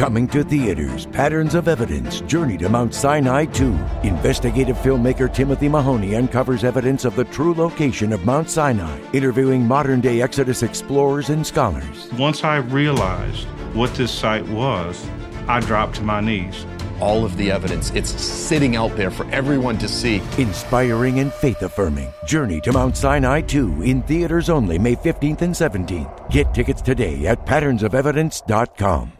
Coming to theaters, Patterns of Evidence, Journey to Mount Sinai 2. Investigative filmmaker Timothy Mahoney uncovers evidence of the true location of Mount Sinai, interviewing modern day Exodus explorers and scholars. Once I realized what this site was, I dropped to my knees. All of the evidence, it's sitting out there for everyone to see. Inspiring and faith affirming. Journey to Mount Sinai 2 in theaters only May 15th and 17th. Get tickets today at patternsofevidence.com.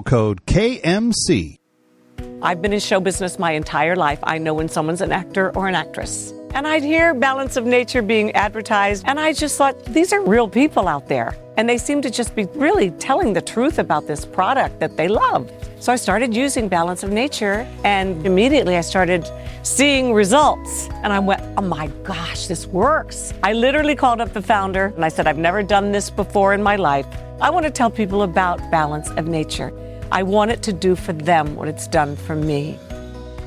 code KMC. I've been in show business my entire life. I know when someone's an actor or an actress. And I'd hear Balance of Nature being advertised, and I just thought, these are real people out there. And they seem to just be really telling the truth about this product that they love. So I started using Balance of Nature, and immediately I started seeing results. And I went, oh my gosh, this works. I literally called up the founder and I said, I've never done this before in my life. I want to tell people about Balance of Nature. I want it to do for them what it's done for me.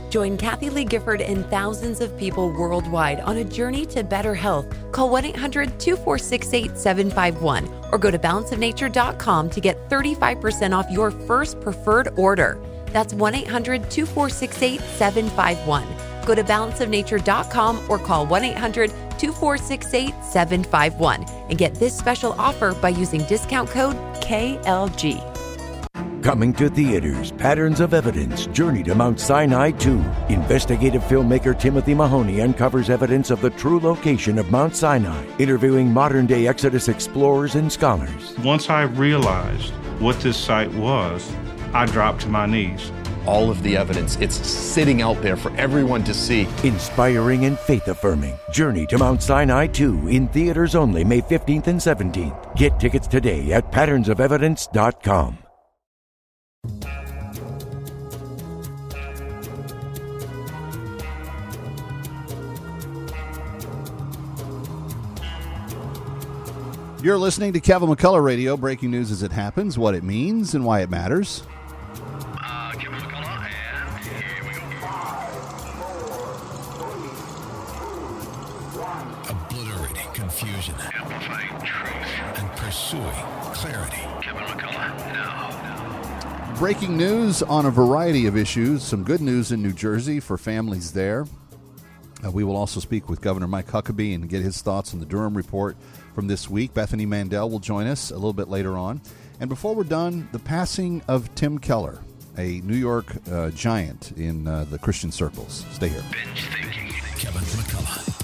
Join Kathie Lee Gifford and thousands of people worldwide on a journey to better health. Call 1 800 246 8751 or go to balanceofnature.com to get 35% off your first preferred order. That's 1 800 246 8751. Go to balanceofnature.com or call 1 800 246 8751 and get this special offer by using discount code KLG. Coming to theaters, Patterns of Evidence, Journey to Mount Sinai 2. Investigative filmmaker Timothy Mahoney uncovers evidence of the true location of Mount Sinai, interviewing modern day Exodus explorers and scholars. Once I realized what this site was, I dropped to my knees. All of the evidence, it's sitting out there for everyone to see. Inspiring and faith affirming. Journey to Mount Sinai 2 in theaters only May 15th and 17th. Get tickets today at patternsofevidence.com. You're listening to Kevin McCullough Radio, breaking news as it happens, what it means, and why it matters. Uh, Kevin McCullough, and here we go. Obliterating confusion. Amplifying truth. And pursuing clarity. Kevin McCullough, now. Breaking news on a variety of issues. Some good news in New Jersey for families there. Uh, we will also speak with Governor Mike Huckabee and get his thoughts on the Durham report from this week. Bethany Mandel will join us a little bit later on. And before we're done, the passing of Tim Keller, a New York uh, giant in uh, the Christian circles. Stay here. Kevin McCullough.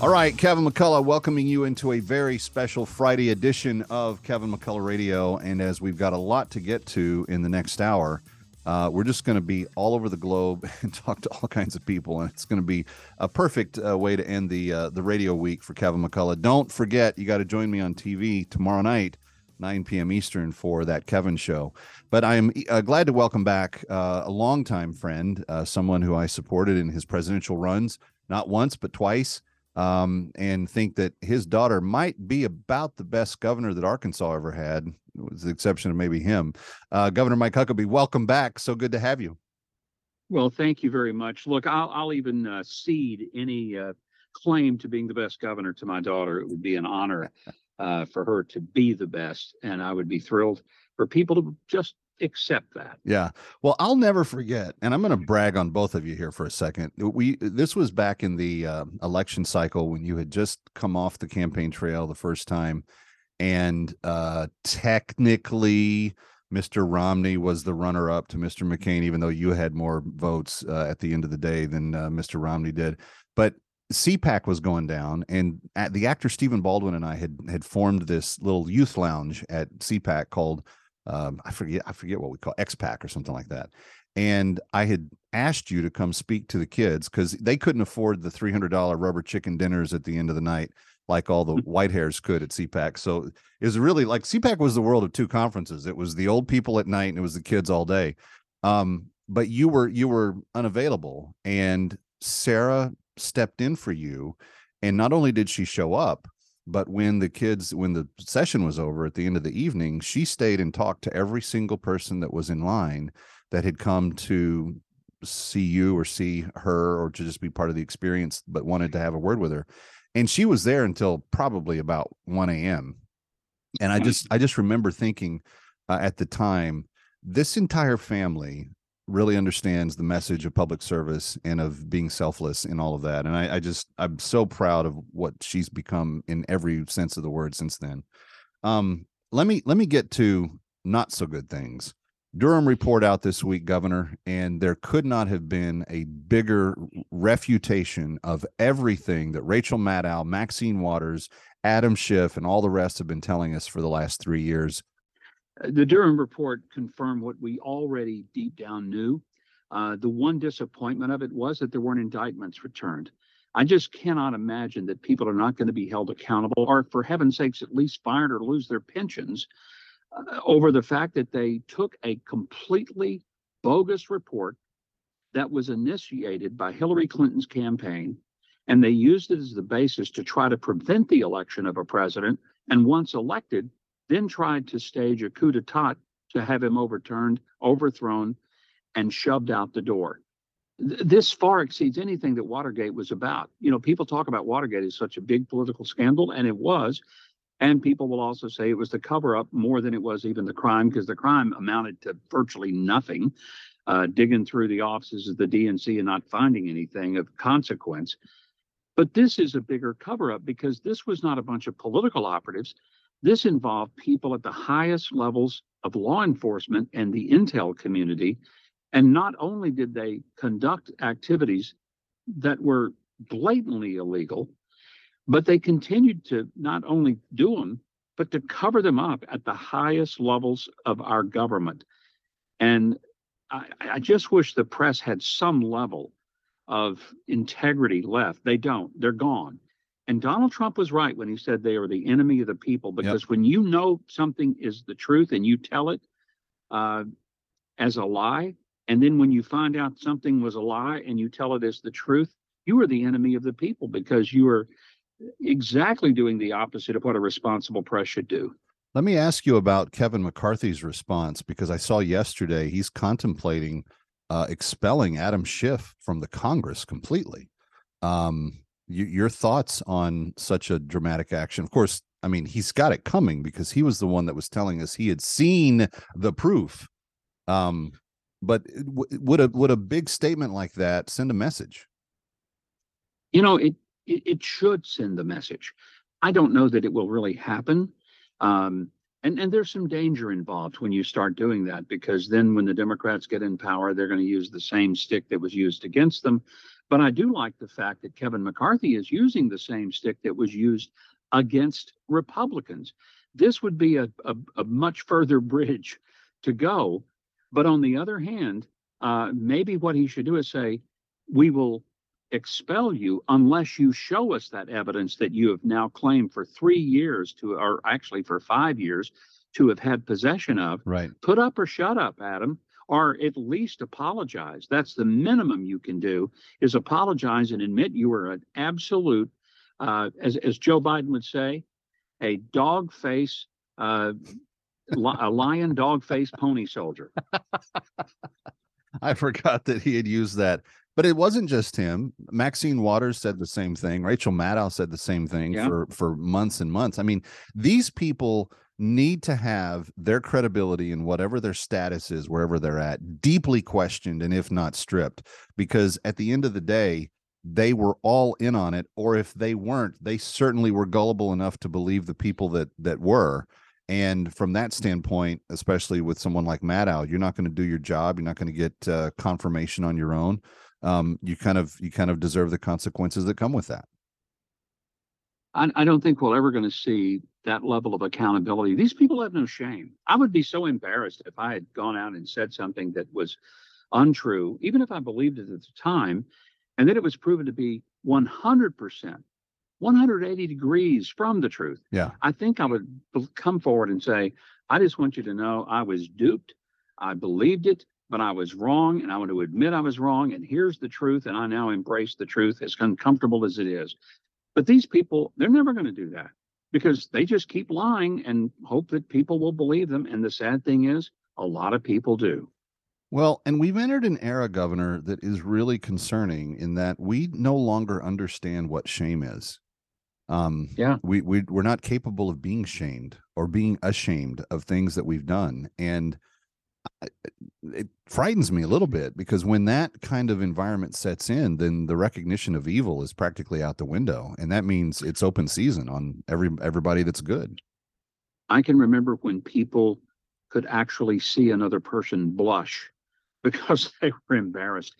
All right, Kevin McCullough, welcoming you into a very special Friday edition of Kevin McCullough Radio. And as we've got a lot to get to in the next hour, uh, we're just going to be all over the globe and talk to all kinds of people, and it's going to be a perfect uh, way to end the uh, the radio week for Kevin McCullough. Don't forget, you got to join me on TV tomorrow night, 9 p.m. Eastern, for that Kevin show. But I am uh, glad to welcome back uh, a longtime friend, uh, someone who I supported in his presidential runs, not once but twice um, and think that his daughter might be about the best governor that Arkansas ever had, with the exception of maybe him. Uh, governor Mike Huckabee, welcome back. So good to have you. Well, thank you very much. Look, I'll, I'll even uh, cede any uh, claim to being the best governor to my daughter. It would be an honor uh, for her to be the best, and I would be thrilled for people to just accept that. Yeah. Well, I'll never forget, and I'm going to brag on both of you here for a second. We this was back in the uh, election cycle when you had just come off the campaign trail the first time, and uh, technically. Mr. Romney was the runner up to Mr. McCain, even though you had more votes uh, at the end of the day than uh, Mr. Romney did. But CPAC was going down, and the actor Stephen Baldwin and I had had formed this little youth lounge at CPAC called um, I forget I forget what we call XPAC or something like that. And I had asked you to come speak to the kids because they couldn't afford the three hundred dollar rubber chicken dinners at the end of the night like all the white hairs could at CPAC. So it was really like CPAC was the world of two conferences. It was the old people at night and it was the kids all day. Um, but you were you were unavailable, and Sarah stepped in for you. And not only did she show up, but when the kids when the session was over at the end of the evening she stayed and talked to every single person that was in line that had come to see you or see her or to just be part of the experience but wanted to have a word with her. And she was there until probably about 1 a.m and i just i just remember thinking uh, at the time this entire family really understands the message of public service and of being selfless and all of that. And I, I, just I'm so proud of what she's become in every sense of the word since then. Um, let me let me get to not so good things. Durham report out this week, Governor, and there could not have been a bigger refutation of everything that Rachel Maddow, Maxine Waters, Adam Schiff, and all the rest have been telling us for the last three years the Durham report confirmed what we already deep down knew. Uh, the one disappointment of it was that there weren't indictments returned. I just cannot imagine that people are not going to be held accountable or, for heaven's sakes, at least fired or lose their pensions uh, over the fact that they took a completely bogus report that was initiated by Hillary Clinton's campaign and they used it as the basis to try to prevent the election of a president. And once elected, then tried to stage a coup d'etat to have him overturned, overthrown, and shoved out the door. This far exceeds anything that Watergate was about. You know, people talk about Watergate as such a big political scandal, and it was. And people will also say it was the cover up more than it was even the crime, because the crime amounted to virtually nothing, uh, digging through the offices of the DNC and not finding anything of consequence. But this is a bigger cover up because this was not a bunch of political operatives. This involved people at the highest levels of law enforcement and the intel community. And not only did they conduct activities that were blatantly illegal, but they continued to not only do them, but to cover them up at the highest levels of our government. And I, I just wish the press had some level of integrity left. They don't, they're gone. And Donald Trump was right when he said they are the enemy of the people, because yep. when you know something is the truth and you tell it uh, as a lie, and then when you find out something was a lie and you tell it as the truth, you are the enemy of the people because you are exactly doing the opposite of what a responsible press should do. Let me ask you about Kevin McCarthy's response because I saw yesterday he's contemplating uh, expelling Adam Schiff from the Congress completely. Um, your thoughts on such a dramatic action? Of course, I mean, he's got it coming because he was the one that was telling us he had seen the proof. Um, but w- would a would a big statement like that send a message? You know, it it, it should send the message. I don't know that it will really happen. Um, and and there's some danger involved when you start doing that because then when the Democrats get in power, they're going to use the same stick that was used against them. But I do like the fact that Kevin McCarthy is using the same stick that was used against Republicans. This would be a, a, a much further bridge to go. But on the other hand, uh, maybe what he should do is say, we will expel you unless you show us that evidence that you have now claimed for three years to, or actually for five years, to have had possession of. Right. Put up or shut up, Adam, or at least apologize. That's the minimum you can do is apologize and admit you are an absolute, uh, as as Joe Biden would say, a dog face. Uh, li- a lion dog face pony soldier. I forgot that he had used that. But it wasn't just him. Maxine Waters said the same thing. Rachel Maddow said the same thing Yeah. for for months and months. I mean, these people need to have their credibility in whatever their status is, wherever they're at, deeply questioned and if not stripped. Because at the end of the day, they were all in on it, or if they weren't, they certainly were gullible enough to believe the people that that were. And from that standpoint, especially with someone like Maddow, you're not going to do your job. You're not going to get uh, confirmation on your own. Um, you kind of you kind of deserve the consequences that come with that. I, I don't think we're ever going to see that level of accountability. These people have no shame. I would be so embarrassed if I had gone out and said something that was untrue, even if I believed it at the time, and then it was proven to be 100%, 180 degrees from the truth. Yeah. I think I would come forward and say, I just want you to know I was duped. I believed it, but I was wrong, and I want to admit I was wrong. And here's the truth, and I now embrace the truth, as uncomfortable as it is. But these people, they're never going to do that because they just keep lying and hope that people will believe them. And the sad thing is, a lot of people do. Well, and we've entered an era, Governor, that is really concerning in that we no longer understand what shame is. Um, yeah, we we we're not capable of being shamed or being ashamed of things that we've done, and it frightens me a little bit because when that kind of environment sets in, then the recognition of evil is practically out the window, and that means it's open season on every everybody that's good. I can remember when people could actually see another person blush because they were embarrassed.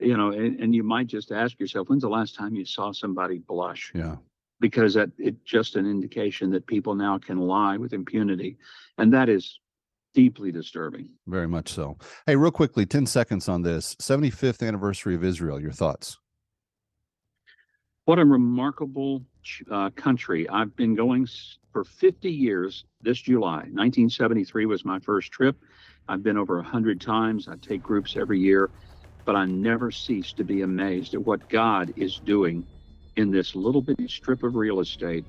You know, and, and you might just ask yourself, when's the last time you saw somebody blush? Yeah. Because that it's just an indication that people now can lie with impunity. And that is deeply disturbing. Very much so. Hey, real quickly, 10 seconds on this 75th anniversary of Israel. Your thoughts? What a remarkable uh, country. I've been going for 50 years this July. 1973 was my first trip. I've been over 100 times. I take groups every year, but I never cease to be amazed at what God is doing in this little bitty strip of real estate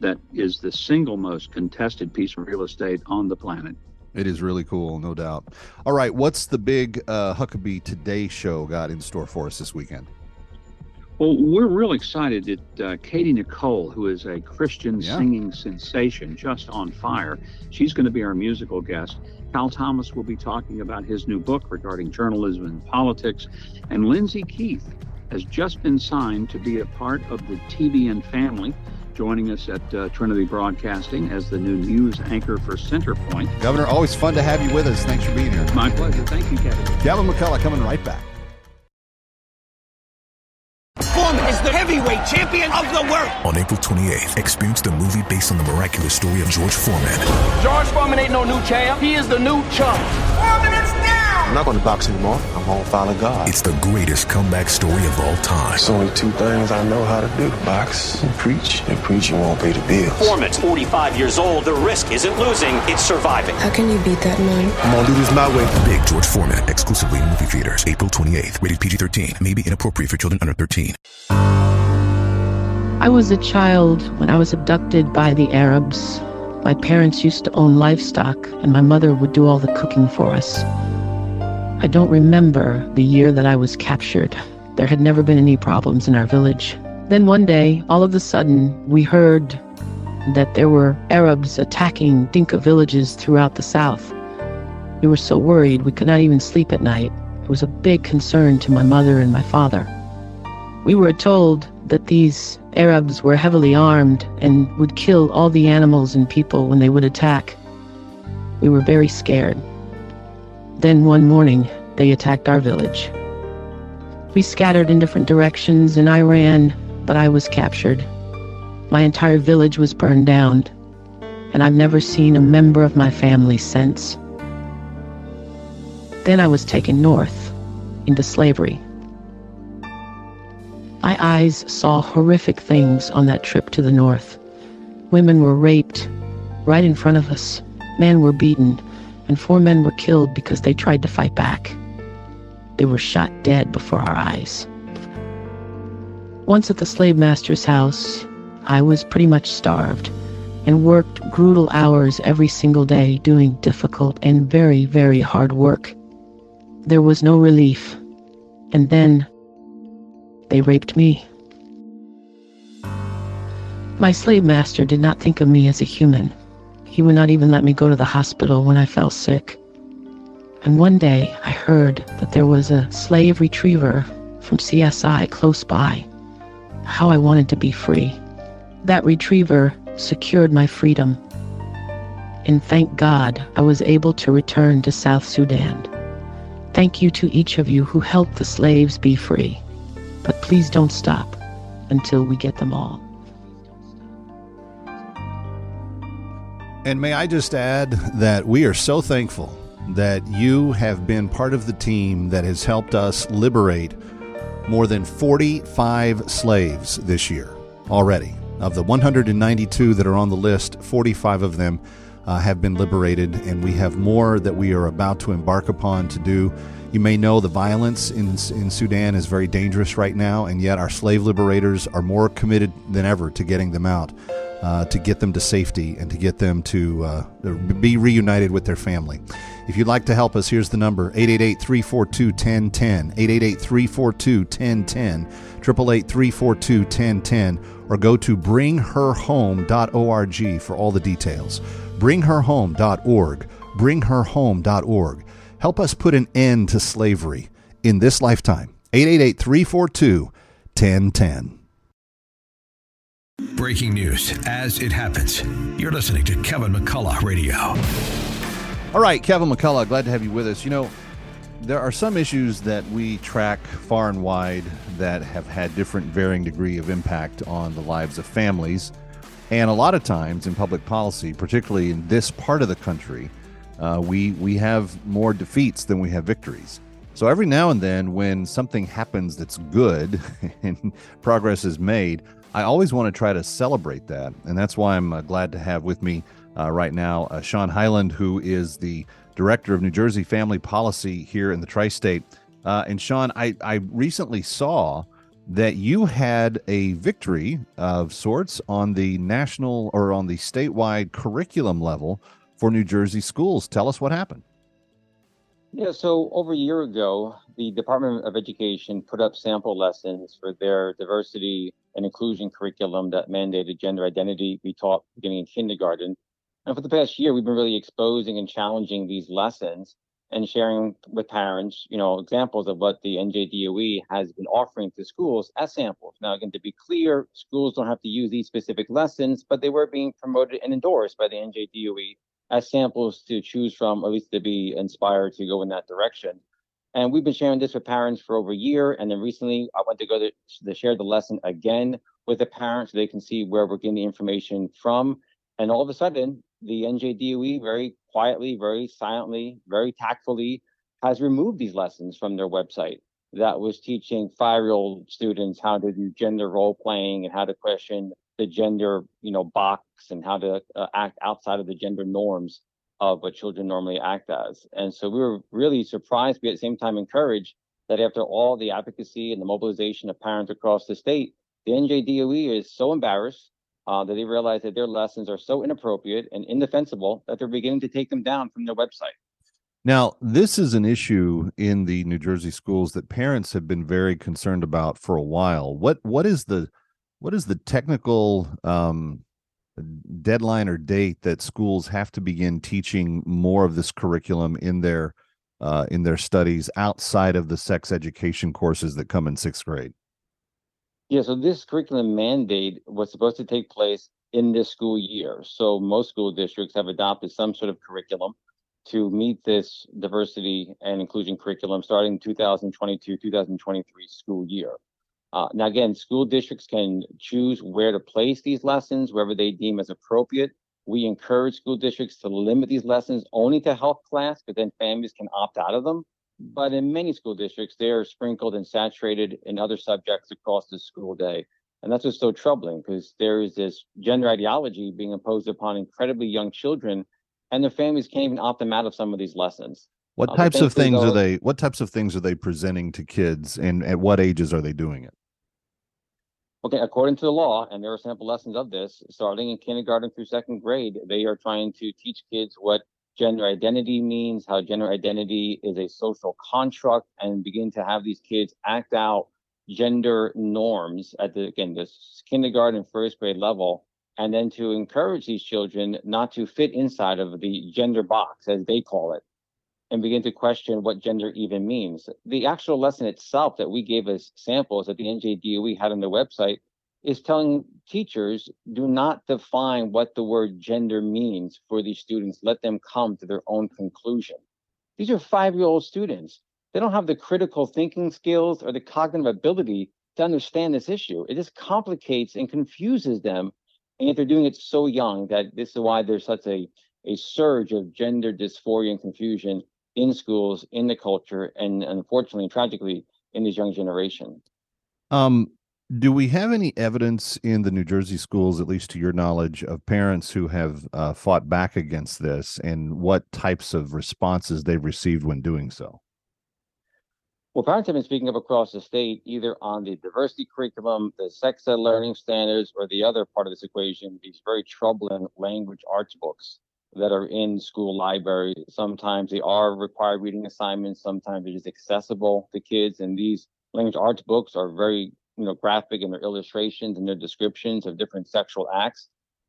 that is the single most contested piece of real estate on the planet. It is really cool, no doubt. All right, what's the big uh, Huckabee Today show got in store for us this weekend? Well, we're real excited that uh, Katy Nichole, who is a Christian Yeah. singing sensation, just on fire, she's going to be our musical guest. Cal Thomas will be talking about his new book regarding journalism and politics. And Lindsay Keith has just been signed to be a part of the TBN family, joining us at uh, Trinity Broadcasting as the new news anchor for Centerpoint. Governor, always fun to have you with us. Thanks for being here. My pleasure. Thank you, Kevin. Gavin McCullough coming right back. Foreman is the heavyweight champion of the world. On April 28th, experience the movie based on the miraculous story of George Foreman. George Foreman ain't no new champ. He is the new chump. Foreman is down. I'm not going to box anymore. I'm going to follow God. It's the greatest comeback story of all time. There's only two things I know how to do box and preach. And preaching won't pay the bills. Foreman's 45 years old. The risk isn't losing, it's surviving. How can you beat that man? I'm going to do this my way. Big George Foreman, exclusively in movie theaters, April 28th. Rated PG 13. May be inappropriate for children under 13. I was a child when I was abducted by the Arabs. My parents used to own livestock, and my mother would do all the cooking for us. I don't remember the year that I was captured. There had never been any problems in our village. Then one day, all of a sudden, we heard that there were Arabs attacking Dinka villages throughout the south. We were so worried we could not even sleep at night. It was a big concern to my mother and my father. We were told that these Arabs were heavily armed and would kill all the animals and people when they would attack. We were very scared. Then one morning, they attacked our village. We scattered in different directions and I ran, but I was captured. My entire village was burned down, and I've never seen a member of my family since. Then I was taken north, into slavery. My eyes saw horrific things on that trip to the north. Women were raped right in front of us, men were beaten, and four men were killed because they tried to fight back. They were shot dead before our eyes. Once at the slave master's house, I was pretty much starved and worked brutal hours every single day doing difficult and very, very hard work. There was no relief. And then they raped me. My slave master did not think of me as a human. He would not even let me go to the hospital when I fell sick. And one day I heard that there was a slave retriever from CSI close by. How I wanted to be free. That retriever secured my freedom. And thank God I was able to return to South Sudan. Thank you to each of you who helped the slaves be free. But please don't stop until we get them all. And may I just add that we are so thankful that you have been part of the team that has helped us liberate more than 45 slaves this year already. Of the 192 that are on the list, 45 of them uh, have been liberated, and we have more that we are about to embark upon to do. You may know the violence in, in Sudan is very dangerous right now, and yet our slave liberators are more committed than ever to getting them out uh, to get them to safety and to get them to uh, be reunited with their family. If you'd like to help us, here's the number 888 342 1010, 888 342 1010, 888 342 1010, or go to bringherhome.org for all the details. Bringherhome.org, bringherhome.org. Help us put an end to slavery in this lifetime. 888 342 1010. Breaking news as it happens. You're listening to Kevin McCullough Radio. All right, Kevin McCullough, glad to have you with us. You know, there are some issues that we track far and wide that have had different varying degree of impact on the lives of families. And a lot of times in public policy, particularly in this part of the country, uh, we we have more defeats than we have victories. So every now and then, when something happens that's good and progress is made, I always want to try to celebrate that. And that's why I'm uh, glad to have with me uh, right now uh, Sean Hyland, who is the director of New Jersey Family Policy here in the tri state. Uh, and Sean, I, I recently saw that you had a victory of sorts on the national or on the statewide curriculum level for New Jersey schools. Tell us what happened. Yeah, so over a year ago, the Department of Education put up sample lessons for their diversity and inclusion curriculum that mandated gender identity be taught beginning in kindergarten. And for the past year, we've been really exposing and challenging these lessons and sharing with parents, you know, examples of what the NJDOE has been offering to schools as samples. Now, again, to be clear, schools don't have to use these specific lessons, but they were being promoted and endorsed by the NJDOE as samples to choose from, or at least to be inspired to go in that direction. And we've been sharing this with parents for over a year. And then recently, I went to go to, to share the lesson again with the parents so they can see where we're getting the information from. And all of a sudden, the NJDOE very quietly, very silently, very tactfully has removed these lessons from their website that was teaching five-year-old students how to do gender role playing and how to question the gender, you know, box and how to uh, act outside of the gender norms of what children normally act as. And so we were really surprised, but at the same time encouraged that after all the advocacy and the mobilization of parents across the state, the NJDOE is so embarrassed uh, that they realize that their lessons are so inappropriate and indefensible that they're beginning to take them down from their website. Now, this is an issue in the New Jersey schools that parents have been very concerned about for a while. What what is the what is the technical um, deadline or date that schools have to begin teaching more of this curriculum in their uh, in their studies outside of the sex education courses that come in sixth grade? Yeah, so this curriculum mandate was supposed to take place in this school year. So most school districts have adopted some sort of curriculum to meet this diversity and inclusion curriculum starting 2022 2023 school year. Uh, now, again, school districts can choose where to place these lessons, wherever they deem as appropriate. We encourage school districts to limit these lessons only to health class, but then families can opt out of them. But in many school districts, they are sprinkled and saturated in other subjects across the school day. And that's what's so troubling because there is this gender ideology being imposed upon incredibly young children, and their families can't even opt them out of some of these lessons. What Uh, types of things are they what types of things are they presenting to kids and at what ages are they doing it? Okay, according to the law, and there are sample lessons of this, starting in kindergarten through second grade, they are trying to teach kids what gender identity means, how gender identity is a social construct, and begin to have these kids act out gender norms at the again this kindergarten first grade level, and then to encourage these children not to fit inside of the gender box as they call it and begin to question what gender even means. The actual lesson itself that we gave as samples that the NJDOE had on their website is telling teachers do not define what the word gender means for these students. Let them come to their own conclusion. These are five year old students. They don't have the critical thinking skills or the cognitive ability to understand this issue. It just complicates and confuses them. And yet they're doing it so young that this is why there's such a, a surge of gender dysphoria and confusion in schools, in the culture, and unfortunately, tragically, in this young generation. Um, do we have any evidence in the New Jersey schools, at least to your knowledge, of parents who have uh, fought back against this and what types of responses they've received when doing so? Well, parents have been speaking up across the state, either on the diversity curriculum, the sex ed learning standards, or the other part of this equation, these very troubling language arts books that are in school libraries. Sometimes they are required reading assignments, sometimes they're just accessible to kids. And these language arts books are very, you know, graphic in their illustrations and their descriptions of different sexual acts.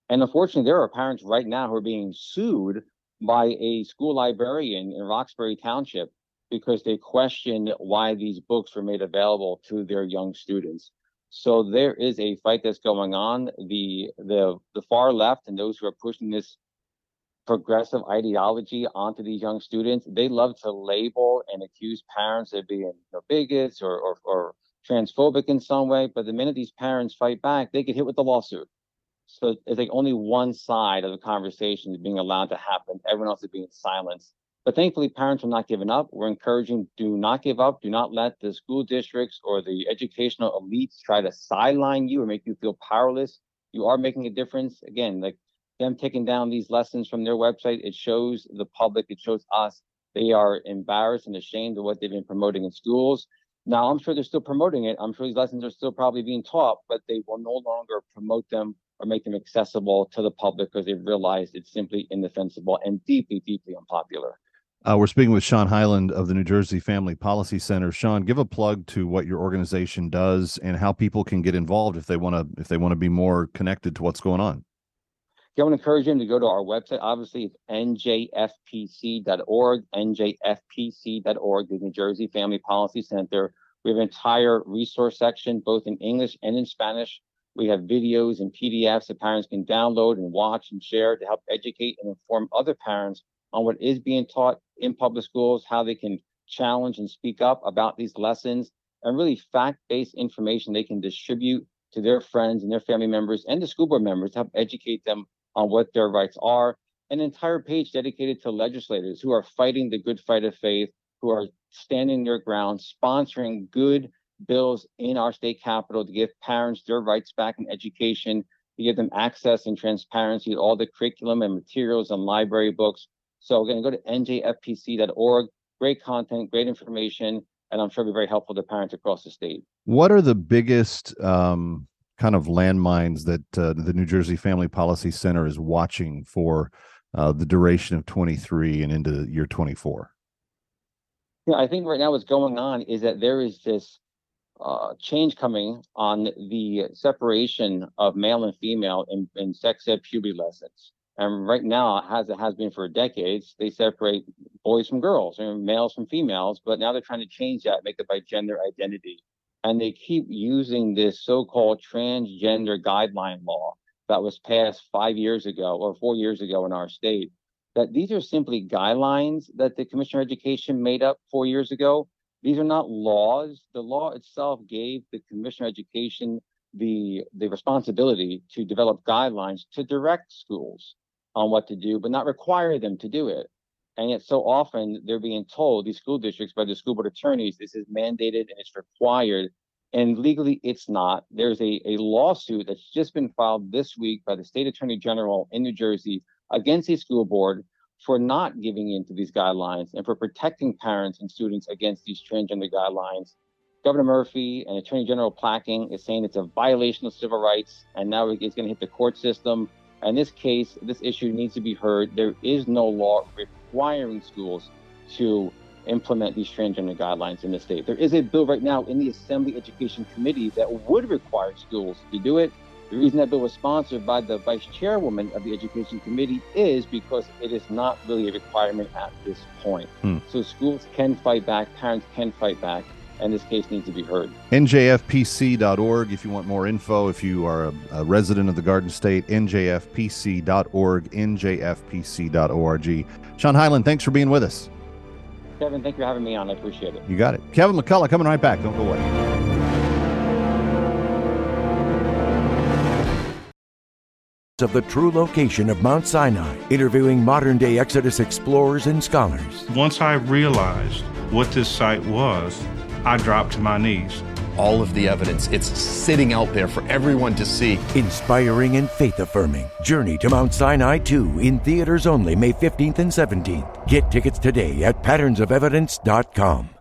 And unfortunately, there are parents right now who are being sued by a school librarian in Roxbury Township because they question why these books were made available to their young students. So there is a fight that's going on. The the the far left and those who are pushing this progressive ideology onto these young students, they love to label and accuse parents of being you know, bigots or, or or transphobic in some way. But the minute these parents fight back, they get hit with the lawsuit. So it's like only one side of the conversation is being allowed to happen. Everyone else is being silenced. But thankfully, parents are not giving up. We're encouraging do not give up. Do not let the school districts or the educational elites try to sideline you or make you feel powerless. You are making a difference. Again, like them taking down these lessons from their website, it shows the public, it shows us they are embarrassed and ashamed of what they've been promoting in schools. Now, I'm sure they're still promoting it. I'm sure these lessons are still probably being taught, but they will no longer promote them or make them accessible to the public because they've realized it's simply indefensible and deeply, deeply unpopular. Uh, we're speaking with Sean Hyland of the New Jersey Family Policy Center. Sean, give a plug to what your organization does and how people can get involved if they want to if they want to be more connected to what's going on. I want to encourage them to go to our website. Obviously, it's njfpc.org, njfpc.org, the New Jersey Family Policy Center. We have an entire resource section, both in English and in Spanish. We have videos and PDFs that parents can download and watch and share to help educate and inform other parents on what is being taught in public schools, how they can challenge and speak up about these lessons, and really fact-based information they can distribute to their friends and their family members and the school board members to help educate them on what their rights are. An entire page dedicated to legislators who are fighting the good fight of faith, who are standing their ground, sponsoring good bills in our state capital to give parents their rights back in education, to give them access and transparency to all the curriculum and materials and library books. So again, go to njfpc.org. Great content, great information, and I'm sure it'll be very helpful to parents across the state. What are the biggest um, kind of landmines that uh, the New Jersey Family Policy Center is watching for uh, the duration of 23 and into year 24? Yeah, I think right now what's going on is that there is this uh, change coming on the separation of male and female in, in sex ed puberty lessons. And right now, as it has been for decades, they separate boys from girls and males from females. But now they're trying to change that, make it by gender identity. And they keep using this so-called transgender guideline law that was passed five years ago or four years ago in our state. That these are simply guidelines that the Commissioner of Education made up four years ago. These are not laws. The law itself gave the Commissioner of Education the the responsibility to develop guidelines to direct schools on what to do, but not require them to do it. And yet, so often they're being told, these school districts, by the school board attorneys, this is mandated and it's required. And legally, it's not. There's a, a lawsuit that's just been filed this week by the state attorney general in New Jersey against the school board for not giving in to these guidelines and for protecting parents and students against these transgender guidelines. Governor Murphy and Attorney General Platkin is saying it's a violation of civil rights, and now it's going to hit the court system. In this case, this issue needs to be heard. There is no law requiring schools to implement these transgender guidelines in the state. There is a bill right now in the Assembly Education Committee that would require schools to do it. The reason that bill was sponsored by the vice chairwoman of the Education Committee is because it is not really a requirement at this point. Hmm. So schools can fight back, parents can fight back, and this case needs to be heard. NJFPC.org if you want more info. If you are a, a resident of the Garden State, NJFPC.org, NJFPC.org. Sean Hyland, thanks for being with us. Kevin, thank you for having me on. I appreciate it. You got it. Kevin McCullough coming right back. Don't go away. of the true location of Mount Sinai, interviewing modern day Exodus explorers and scholars. Once I realized what this site was, I dropped to my knees. All of the evidence, it's sitting out there for everyone to see. Inspiring and faith affirming. Journey to Mount Sinai 2 in theaters only May 15th and 17th. Get tickets today at patternsofevidence.com.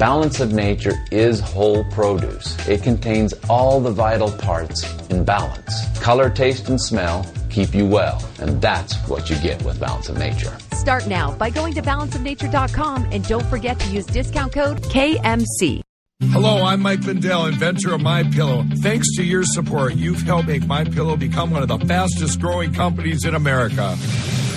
Balance of Nature is whole produce. It contains all the vital parts in balance. Color, taste, and smell keep you well, and that's what you get with Balance of Nature. Start now by going to balanceofnature.com and don't forget to use discount code KMC. Hello, I'm Mike Lindell, inventor of My Pillow. Thanks to your support, you've helped make My Pillow become one of the fastest growing companies in America.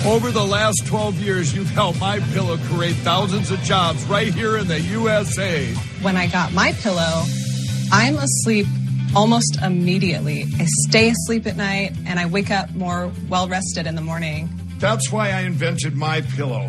Over the last 12 years, you've helped My Pillow create thousands of jobs right here in the USA. When I got my pillow, I'm asleep almost immediately. I stay asleep at night and I wake up more well rested in the morning. That's why I invented My Pillow.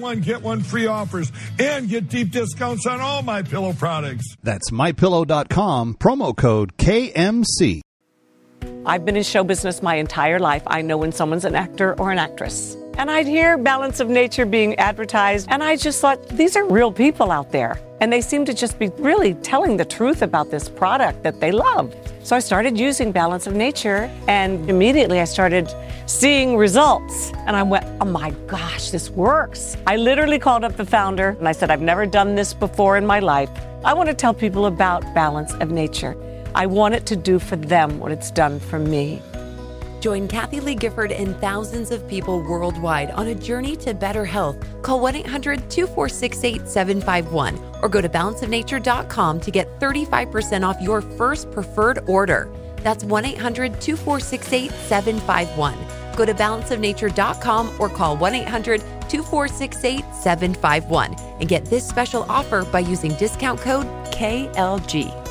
one get one free offers and get deep discounts on all my pillow products. That's mypillow.com, promo code KMC. I've been in show business my entire life. I know when someone's an actor or an actress. And I'd hear Balance of Nature being advertised, and I just thought, these are real people out there. And they seem to just be really telling the truth about this product that they love. So I started using Balance of Nature, and immediately I started seeing results. And I went, oh my gosh, this works. I literally called up the founder and I said, I've never done this before in my life. I want to tell people about Balance of Nature. I want it to do for them what it's done for me. Join Kathie Lee Gifford and thousands of people worldwide on a journey to better health. Call 1 800 246 8751 or go to balanceofnature.com to get 35% off your first preferred order. That's 1 800 246 8751. Go to balanceofnature.com or call 1 800 246 8751 and get this special offer by using discount code KLG.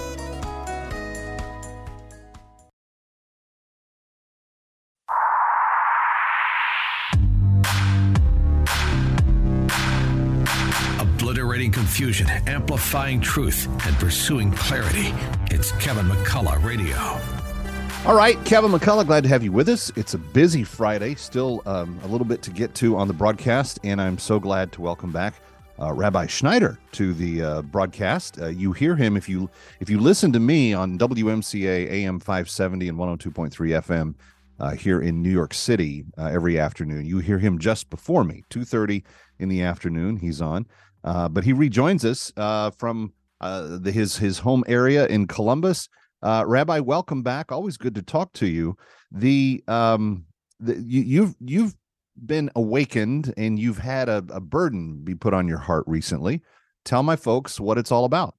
Confusion, amplifying truth, and pursuing clarity. It's Kevin McCullough Radio. All right, Kevin McCullough, glad to have you with us. It's a busy Friday, still um, a little bit to get to on the broadcast, and I'm so glad to welcome back uh, Rabbi Schneider to the uh, broadcast. Uh, you hear him if you if you listen to me on WMCA AM 570 and 102.3 FM uh, here in New York City uh, every afternoon. You hear him just before me, 2:30 in the afternoon. He's on, uh, but he rejoins us from the, his his home area in Columbus. Uh, Rabbi, welcome back. Always good to talk to you. The um, the, you, you've you've been awakened and you've had a, a burden be put on your heart recently. Tell my folks what it's all about.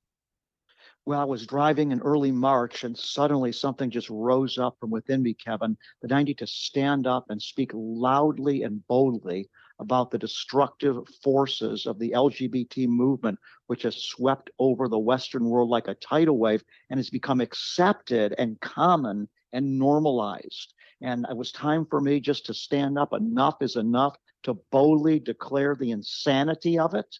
Well, I was driving in early March and suddenly something just rose up from within me, Kevin, that I need to stand up and speak loudly and boldly about the destructive forces of the LGBT movement, which has swept over the Western world like a tidal wave and has become accepted and common and normalized. And it was time for me just to stand up. Enough is enough to boldly declare the insanity of it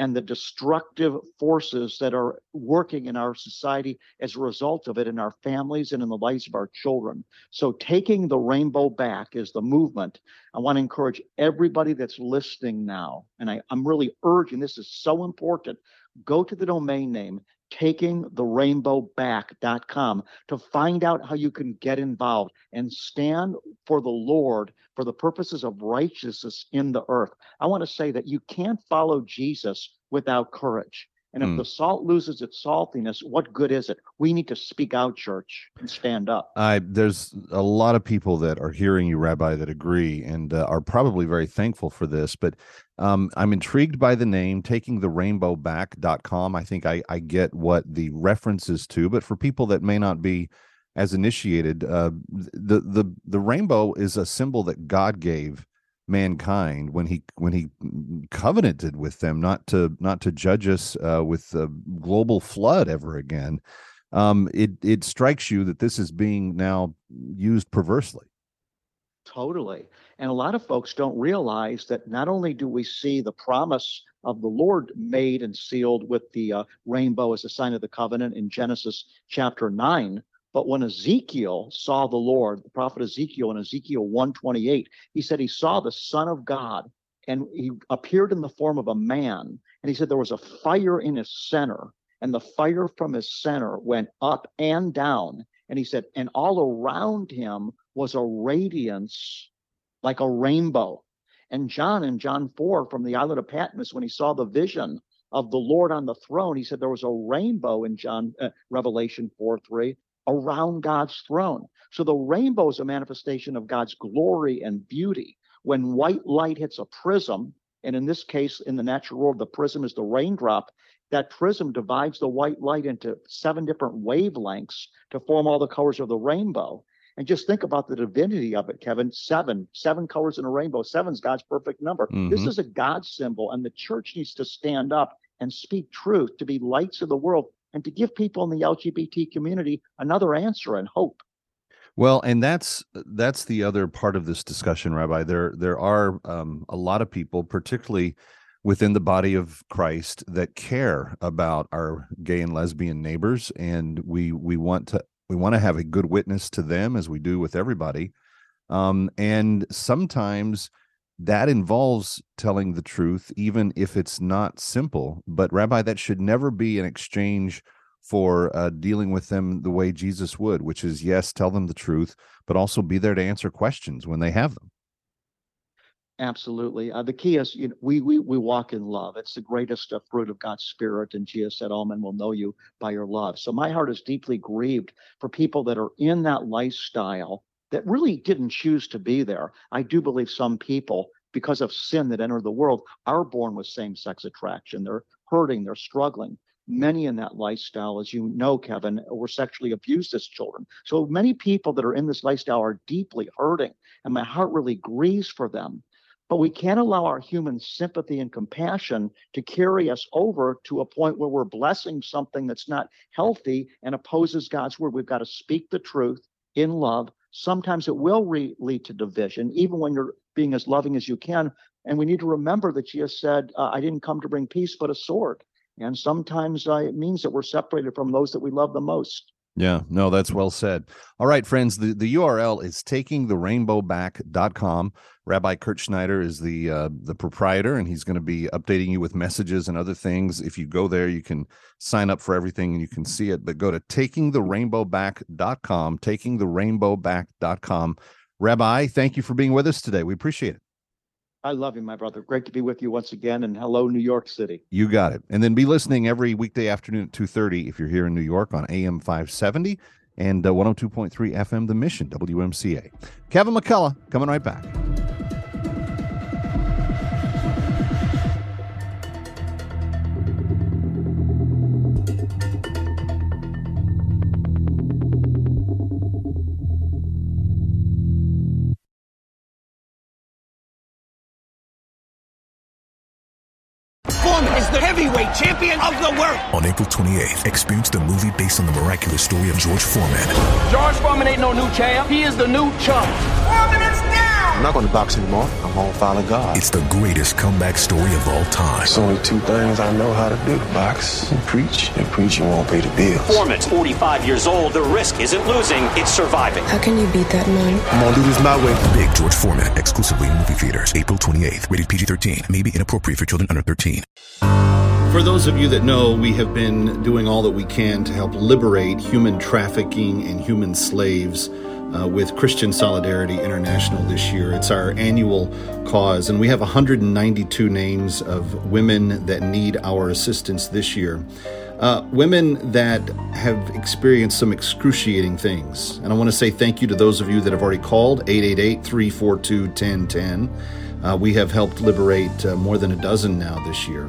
and the destructive forces that are working in our society as a result of it in our families and in the lives of our children. So, taking the rainbow back is the movement. I want to encourage everybody that's listening now, and I, am really urging this is so important. Go to the domain name takingtherainbowback.com to find out how you can get involved and stand for the Lord for the purposes of righteousness in the earth. I want to say that you can't follow Jesus without courage. And if mm. the salt loses its saltiness, what good is it? We need to speak out, church, and stand up. I there's a lot of people that are hearing you, Rabbi, that agree and uh, are probably very thankful for this. But um, I'm intrigued by the name, taking the rainbow back.com. I think I, I get what the reference is to, but for people that may not be as initiated, uh, the the the rainbow is a symbol that God gave mankind when he when he covenanted with them not to not to judge us uh, with a global flood ever again um, it it strikes you that this is being now used perversely. Totally. And a lot of folks don't realize that not only do we see the promise of the lord made and sealed with the uh, rainbow as a sign of the covenant in genesis chapter 9 but when Ezekiel saw the Lord, the prophet Ezekiel in Ezekiel 128, he said he saw the Son of God and he appeared in the form of a man. And he said there was a fire in his center, and the fire from his center went up and down. And he said, and all around him was a radiance like a rainbow. And John in John 4 from the island of Patmos, when he saw the vision of the Lord on the throne, he said there was a rainbow in John uh, Revelation 4 3 around God's throne. So the rainbow is a manifestation of God's glory and beauty. When white light hits a prism, and in this case, in the natural world, the prism is the raindrop, that prism divides the white light into seven different wavelengths to form all the colors of the rainbow. And just think about the divinity of it, Kevin. Seven, seven colors in a rainbow. Seven's God's perfect number. Mm-hmm. This is a God symbol, and the church needs to stand up and speak truth to be lights of the world and to give people in the LGBT community another answer and hope. Well, and that's that's the other part of this discussion, Rabbi. There there are um, a lot of people, particularly within the body of Christ, that care about our gay and lesbian neighbors, and we we want to we want to have a good witness to them as we do with everybody. Um, and sometimes that involves telling the truth, even if it's not simple. But, Rabbi, that should never be an exchange for uh, dealing with them the way Jesus would, which is yes, tell them the truth, but also be there to answer questions when they have them. Absolutely. Uh, the key is you know, we, we we walk in love. It's the greatest uh, fruit of God's Spirit. And Jesus said, All men will know you by your love. So my heart is deeply grieved for people that are in that lifestyle that really didn't choose to be there. I do believe some people, because of sin that entered the world, are born with same sex attraction. They're hurting, they're struggling. Many in that lifestyle, as you know, Kevin, were sexually abused as children. So many people that are in this lifestyle are deeply hurting, and my heart really grieves for them. But we can't allow our human sympathy and compassion to carry us over to a point where we're blessing something that's not healthy and opposes God's word. We've got to speak the truth in love. Sometimes it will re- lead to division, even when you're being as loving as you can. And we need to remember that Jesus said, uh, I didn't come to bring peace, but a sword. And sometimes uh, it means that we're separated from those that we love the most. Yeah, no, that's well said. All right, friends, the, the URL is takingtherainbowback.com. Rabbi Kurt Schneider is the uh, the proprietor, and he's going to be updating you with messages and other things. If you go there, you can sign up for everything and you can see it. But go to takingtherainbowback.com, takingtherainbowback.com. Rabbi, thank you for being with us today. We appreciate it. I love you, my brother. Great to be with you once again. And hello, New York City. You got it. And then be listening every weekday afternoon at 2.30 if you're here in New York on AM 570 and uh, 102.3 FM, The Mission, WMCA. Kevin McCullough coming right back. Champion of the world. On April 28th, experience the movie based on the miraculous story of George Foreman. George Foreman ain't no new champ. He is the new chump. Foreman is down. I'm not going to box anymore. I'm going to follow God. It's the greatest comeback story of all time. There's only two things I know how to do box and preach. And preaching won't pay the bills. Foreman's 45 years old. The risk isn't losing, it's surviving. How can you beat that man? I'm going to do this my way. Big George Foreman, exclusively in movie theaters, April 28th. Rated PG 13. May be inappropriate for children under 13. For those of you that know, we have been doing all that we can to help liberate human trafficking and human slaves uh, with Christian Solidarity International this year. It's our annual cause, and we have 192 names of women that need our assistance this year. Uh, women that have experienced some excruciating things. And I want to say thank you to those of you that have already called 888 342 1010. Uh, we have helped liberate uh, more than a dozen now this year.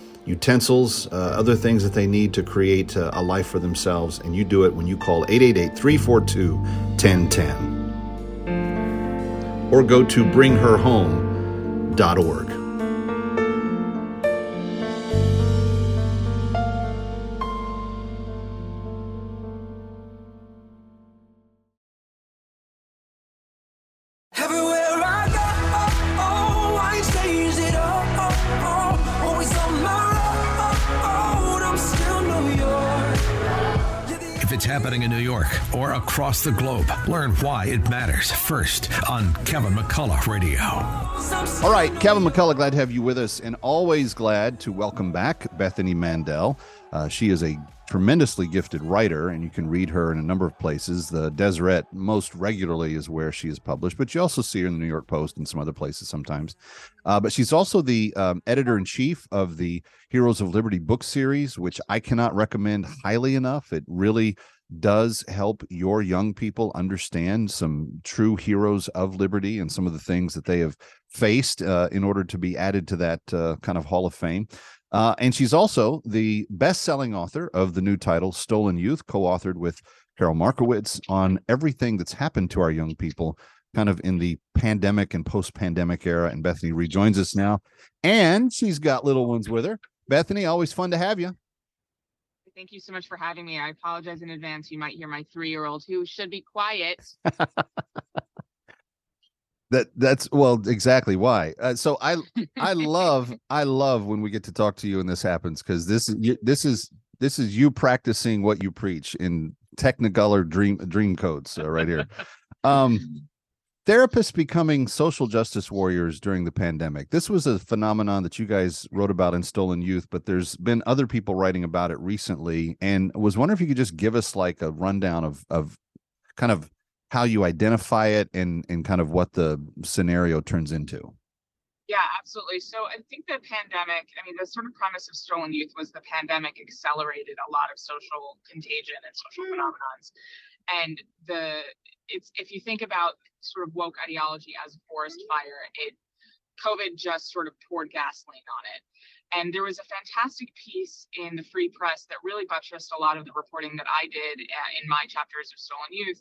utensils, uh, other things that they need to create uh, a life for themselves. And you do it when you call 888 342 1010. Or go to bringherhome.org. across the globe. Learn why it matters first on Kevin McCullough Radio. All right, Kevin McCullough, glad to have you with us, and always glad to welcome back Bethany Mandel. Uh, she is a tremendously gifted writer, and you can read her in a number of places. The Deseret most regularly is where she is published, but you also see her in the New York Post and some other places sometimes. Uh, but she's also the um, editor in chief of the Heroes of Liberty book series, which I cannot recommend highly enough. It really does help your young people understand some true heroes of liberty and some of the things that they have faced uh, in order to be added to that uh, kind of hall of fame. Uh, and she's also the best selling author of the new title, Stolen Youth, co authored with Carol Markowitz on everything that's happened to our young people kind of in the pandemic and post pandemic era. And Bethany rejoins us now. And she's got little ones with her. Bethany, always fun to have you. Thank you so much for having me. I apologize in advance. You might hear my three year old who should be quiet. that that's well exactly why uh, so i i love i love when we get to talk to you and this happens because this is this is this is you practicing what you preach in technicolor dream dream codes uh, right here um therapists becoming social justice warriors during the pandemic. This was a phenomenon that you guys wrote about in stolen youth but there's been other people writing about it recently. And was wondering if you could just give us like a rundown of of kind of how you identify it and and kind of what the scenario turns into. Yeah absolutely. So i think the pandemic i mean the sort of premise of stolen youth was the pandemic accelerated a lot of social contagion and social phenomenons and the it's if you think about sort of woke ideology as a forest fire it covid just sort of poured gasoline on it. And there was a fantastic piece in the Free Press that really buttressed a lot of the reporting that I did uh, in my chapters of Stolen Youth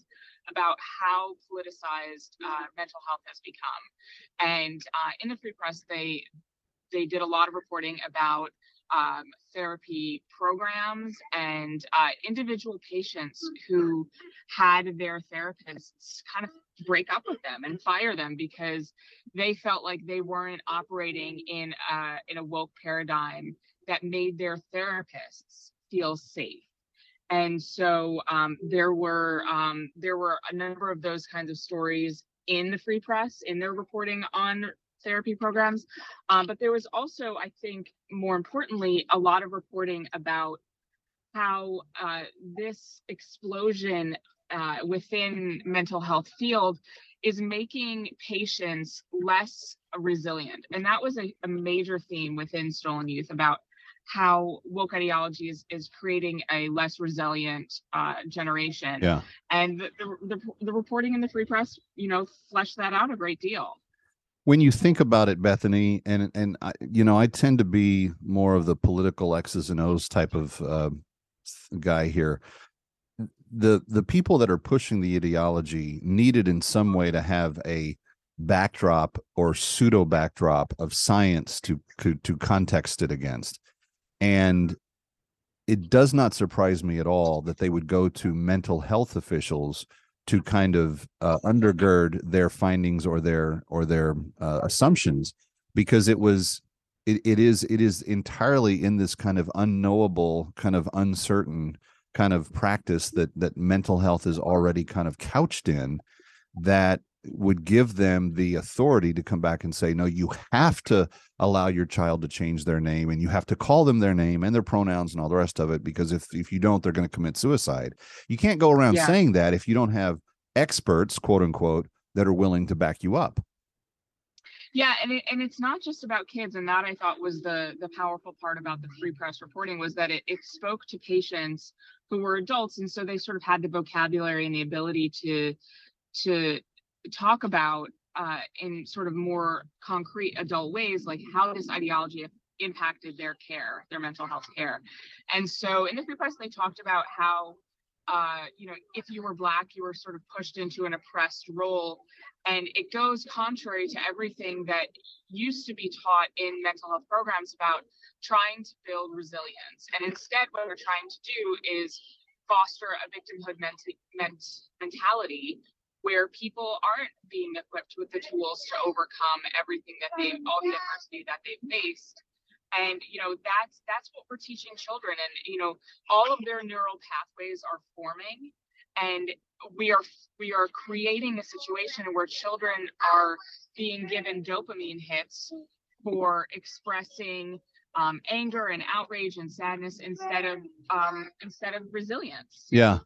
about how politicized uh, mental health has become. And uh, in the Free Press, they they did a lot of reporting about um, therapy programs and uh, individual patients who had their therapists kind of break up with them and fire them because they felt like they weren't operating in a, in a woke paradigm that made their therapists feel safe. And so um, there were um, there were a number of those kinds of stories in the free press in their reporting on therapy programs um, but there was also i think more importantly a lot of reporting about how uh, this explosion uh, within mental health field is making patients less resilient and that was a, a major theme within stolen youth about how woke ideology is, is creating a less resilient uh, generation. Yeah. And the, the, the, the reporting in the free press, you know, fleshed that out a great deal. When you think about it, Bethany, and and I, you know, I tend to be more of the political X's and O's type of uh, guy here. The the people that are pushing the ideology needed in some way to have a backdrop or pseudo backdrop of science to to, to context it against and it does not surprise me at all that they would go to mental health officials to kind of uh, undergird their findings or their or their uh, assumptions because it was it, it is it is entirely in this kind of unknowable kind of uncertain kind of practice that that mental health is already kind of couched in that would give them the authority to come back and say no you have to allow your child to change their name and you have to call them their name and their pronouns and all the rest of it because if if you don't they're going to commit suicide. You can't go around yeah. saying that if you don't have experts quote unquote that are willing to back you up. Yeah and, it, and it's not just about kids and that i thought was the the powerful part about the free press reporting was that it, it spoke to patients who were adults and so they sort of had the vocabulary and the ability to to talk about uh, in sort of more concrete adult ways, like how this ideology impacted their care, their mental health care. And so in this press, they talked about how, uh, you know, if you were Black, you were sort of pushed into an oppressed role. And it goes contrary to everything that used to be taught in mental health programs about trying to build resilience. And instead, what we're trying to do is foster a victimhood ment- ment- mentality where people aren't being equipped with the tools to overcome everything that they've all the adversity that they've faced. And you know that's that's what we're teaching children. And you know all of their neural pathways are forming. And we are we are creating a situation where children are being given dopamine hits for expressing um, anger and outrage and sadness instead of um, instead of resilience. Yeah.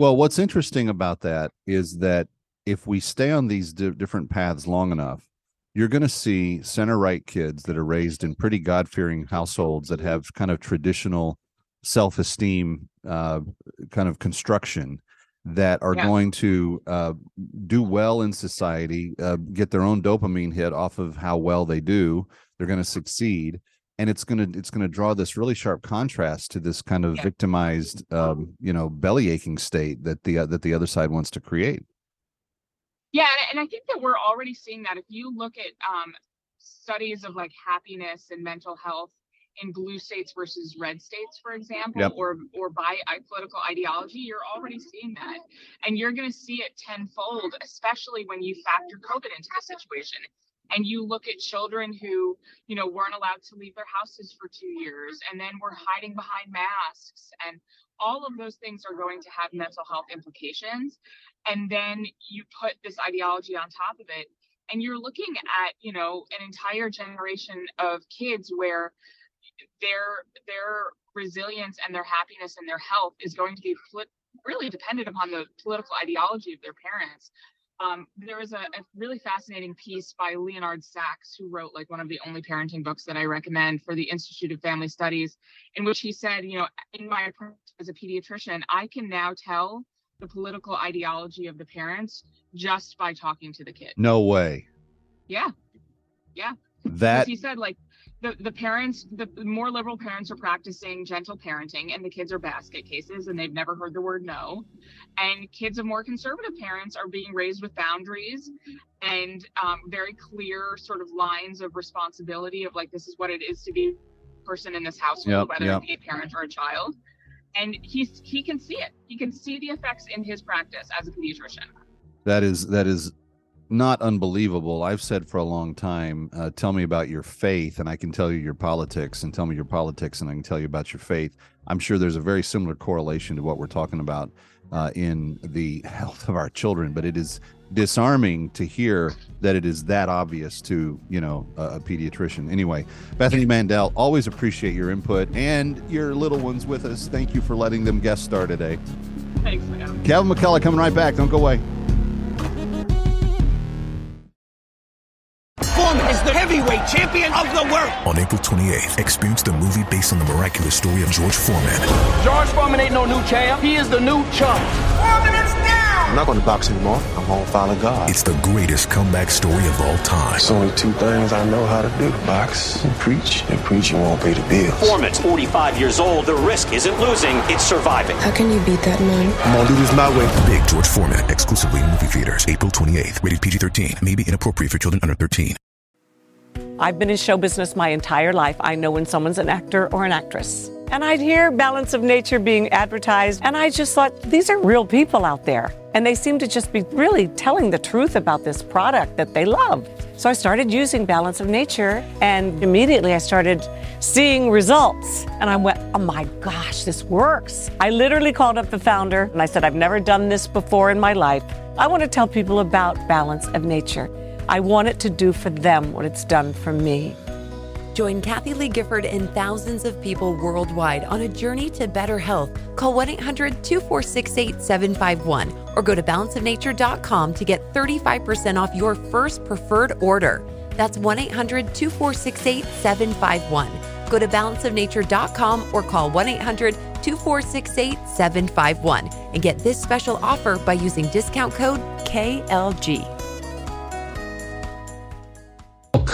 Well, what's interesting about that is that if we stay on these di- different paths long enough, you're going to see center right kids that are raised in pretty God fearing households that have kind of traditional self esteem uh, kind of construction that are Yeah. going to uh, do well in society, uh, get their own dopamine hit off of how well they do. They're going to succeed. And it's gonna it's gonna draw this really sharp contrast to this kind of victimized, um, you know, belly aching state that the uh, that the other side wants to create. Yeah, and- and I think that we're already seeing that. If you look at um, studies of like happiness and mental health in blue states versus red states, for example, Yep. or or by political ideology, you're already seeing that, and you're going to see it tenfold, especially when you factor COVID into the situation. And you look at children who, you know, weren't allowed to leave their houses for two years, and then were hiding behind masks, and all of those things are going to have mental health implications. And then you put this ideology on top of it and you're looking at you know an entire generation of kids where their their resilience and their happiness and their health is going to be really dependent upon the political ideology of their parents um, there was a, a really fascinating piece by Leonard Sax, who wrote like one of the only parenting books that I recommend for the Institute of Family Studies, in which he said, you know, in my approach as a pediatrician, I can now tell the political ideology of the parents just by talking to the kid. No way. Yeah. Yeah. That- he said like the, the parents, the more liberal parents are practicing gentle parenting and the kids are basket cases and they've never heard the word no. And kids of more conservative parents are being raised with boundaries and um, very clear sort of lines of responsibility of like, this is what it is to be a person in this household, Yep, whether yep. it be a parent or a child. And he's he can see it. He can see the effects in his practice as a pediatrician. That is that is not unbelievable. I've said for a long time, uh, tell me about your faith, and I can tell you your politics, and tell me your politics, and I can tell you about your faith. I'm sure there's a very similar correlation to what we're talking about uh, in the health of our children, but it is disarming to hear that it is that obvious to you know a, a pediatrician. Anyway, Bethany Mandel, always appreciate your input and your little ones with us. Thank you for letting them guest star today. Thanks, man. Kevin McCullough coming right back. Don't go away. April 28th, experience the movie based on the miraculous story of George Foreman. George Foreman ain't no new champ. He is the new chump. Foreman is down. I'm not going to box anymore. I'm going to follow God. It's the greatest comeback story of all time. There's only two things I know how to do box and preach, and preaching won't pay the bills. Foreman's 45 years old. The risk isn't losing, it's surviving. How can you beat that man? I'm going to do this my way. Big George Foreman, exclusively in movie theaters, April 28th. Rated PG 13. May be inappropriate for children under 13. I've been in show business my entire life. I know when someone's an actor or an actress. And I'd hear Balance of Nature being advertised, and I just thought, these are real people out there. And they seem to just be really telling the truth about this product that they love. So I started using Balance of Nature, and immediately I started seeing results. And I went, oh my gosh, this works. I literally called up the founder and I said, I've never done this before in my life. I want to tell people about Balance of Nature. I want it to do for them what it's done for me. Join Kathie Lee Gifford and thousands of people worldwide on a journey to better health. Call 1 800 246 8751 or go to balanceofnature.com to get 35% off your first preferred order. That's 1 800 246 8751. Go to balanceofnature.com or call 1 800 246 8751 and get this special offer by using discount code KLG.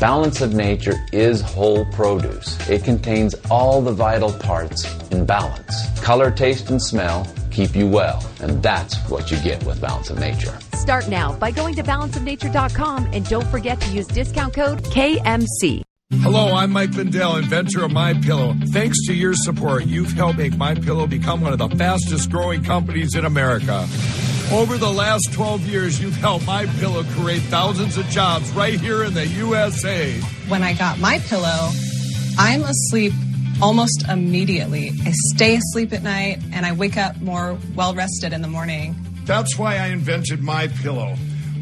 Balance of Nature is whole produce. It contains all the vital parts in balance. Color, taste, and smell keep you well, and that's what you get with Balance of Nature. Start now by going to balanceofnature.com and don't forget to use discount code KMC. Hello, I'm Mike Lindell, inventor of My Pillow. Thanks to your support, you've helped make My Pillow become one of the fastest growing companies in America. Over the last 12 years, you've helped My Pillow create thousands of jobs right here in the USA. When I got my pillow, I'm asleep almost immediately. I stay asleep at night and I wake up more well rested in the morning. That's why I invented My Pillow.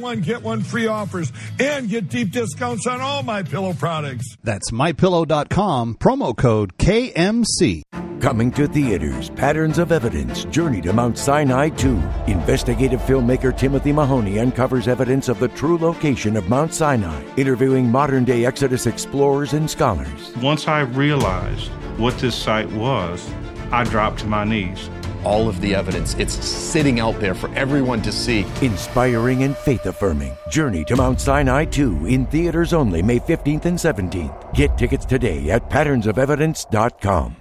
one, get one free offers and get deep discounts on all my pillow products. That's mypillow.com, promo code KMC. Coming to theaters, Patterns of Evidence, Journey to Mount Sinai 2. Investigative filmmaker Timothy Mahoney uncovers evidence of the true location of Mount Sinai, interviewing modern day Exodus explorers and scholars. Once I realized what this site was, I dropped to my knees. All of the evidence, it's sitting out there for everyone to see. Inspiring and faith affirming. Journey to Mount Sinai 2 in theaters only May 15th and 17th. Get tickets today at patternsofevidence.com.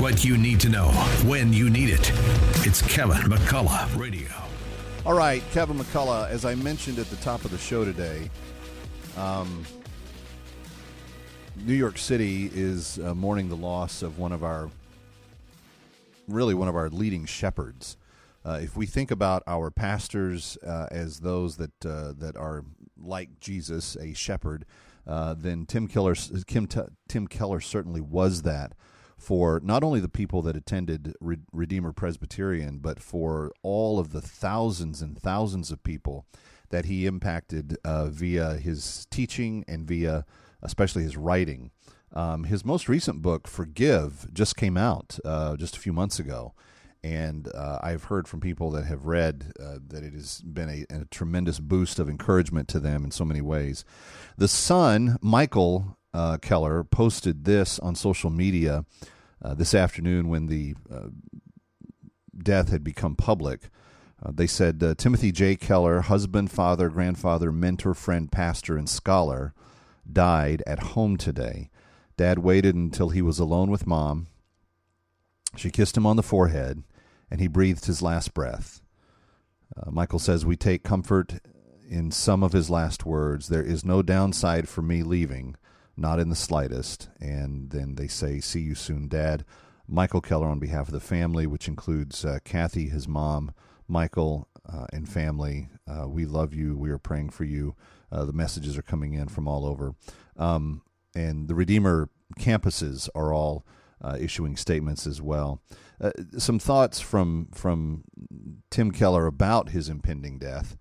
What you need to know when you need it. It's Kevin McCullough Radio. All right, Kevin McCullough, as I mentioned at the top of the show today, um, New York City is uh, mourning the loss of one of our, really one of our leading shepherds. Uh, if we think about our pastors uh, as those that uh, that are like Jesus, a shepherd, uh, then Tim Keller, Tim, Tim Keller certainly was that for not only the people that attended Re- Redeemer Presbyterian, but for all of the thousands and thousands of people that he impacted uh, via his teaching and via especially his writing. Um, his most recent book, Forgive, just came out uh, just a few months ago. And uh, I've heard from people that have read uh, that it has been a, a tremendous boost of encouragement to them in so many ways. The son, Michael uh, Keller, posted this on social media uh, this afternoon when the uh, death had become public. Uh, they said uh, Timothy J. Keller, husband, father, grandfather, mentor, friend, pastor, and scholar, died at home today. Dad waited until he was alone with mom. She kissed him on the forehead, and he breathed his last breath. Uh, Michael says, We take comfort in some of his last words. There is no downside for me leaving not in the slightest. And then they say, See you soon, Dad. Michael Keller, on behalf of the family, which includes uh, Kathy, his mom, Michael, uh, and family, uh, we love you. We are praying for you. Uh, the messages are coming in from all over. Um, and the Redeemer campuses are all uh, issuing statements as well. Uh, some thoughts from, from Tim Keller about his impending death.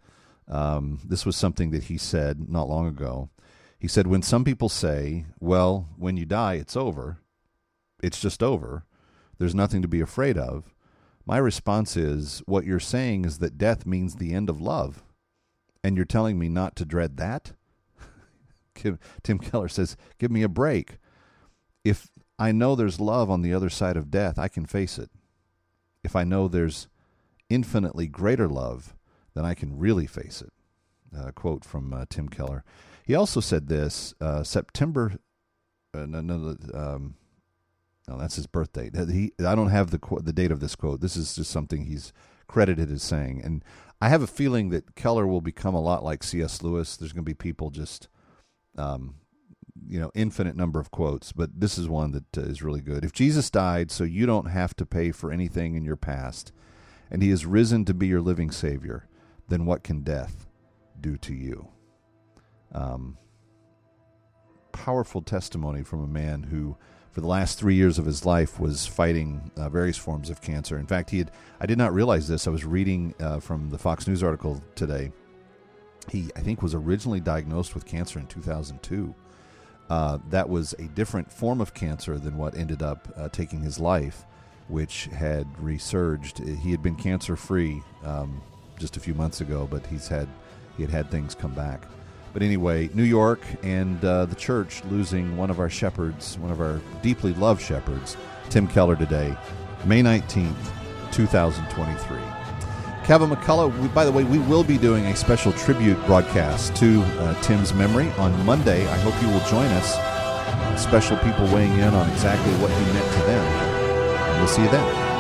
Um, this was something that he said not long ago. He said, When some people say, well, when you die, it's over, it's just over, there's nothing to be afraid of, my response is, What you're saying is that death means the end of love. And you're telling me not to dread that? Tim Keller says, Give me a break. If I know there's love on the other side of death, I can face it. If I know there's infinitely greater love, then I can really face it. Uh, quote from uh, Tim Keller. He also said this uh, September. Uh, no, no, um, no, that's his birthday. He, I don't have the the date of this quote. This is just something he's credited as saying, and I have a feeling that Keller will become a lot like C.S. Lewis. There's going to be people just um, you know infinite number of quotes, but this is one that uh, is really good. If Jesus died so you don't have to pay for anything in your past, and He is risen to be your living Savior, then what can death do to you? Um, powerful testimony from a man who, for the last three years of his life, was fighting uh, various forms of cancer. In fact, he had. I did not realize this. I was reading uh, from the Fox News article today. He, I think, was originally diagnosed with cancer in 2002. Uh, that was a different form of cancer than what ended up uh, taking his life, which had resurged. He had been cancer free um, just a few months ago, but he's had he had had things come back. But anyway, New York and uh, the church losing one of our shepherds, one of our deeply loved shepherds, Tim Keller today, May 19th, 2023. Kevin McCullough, we, by the way, we will be doing a special tribute broadcast to uh, Tim's memory on Monday. I hope you will join us. Special people weighing in on exactly what he meant to them. And we'll see you then.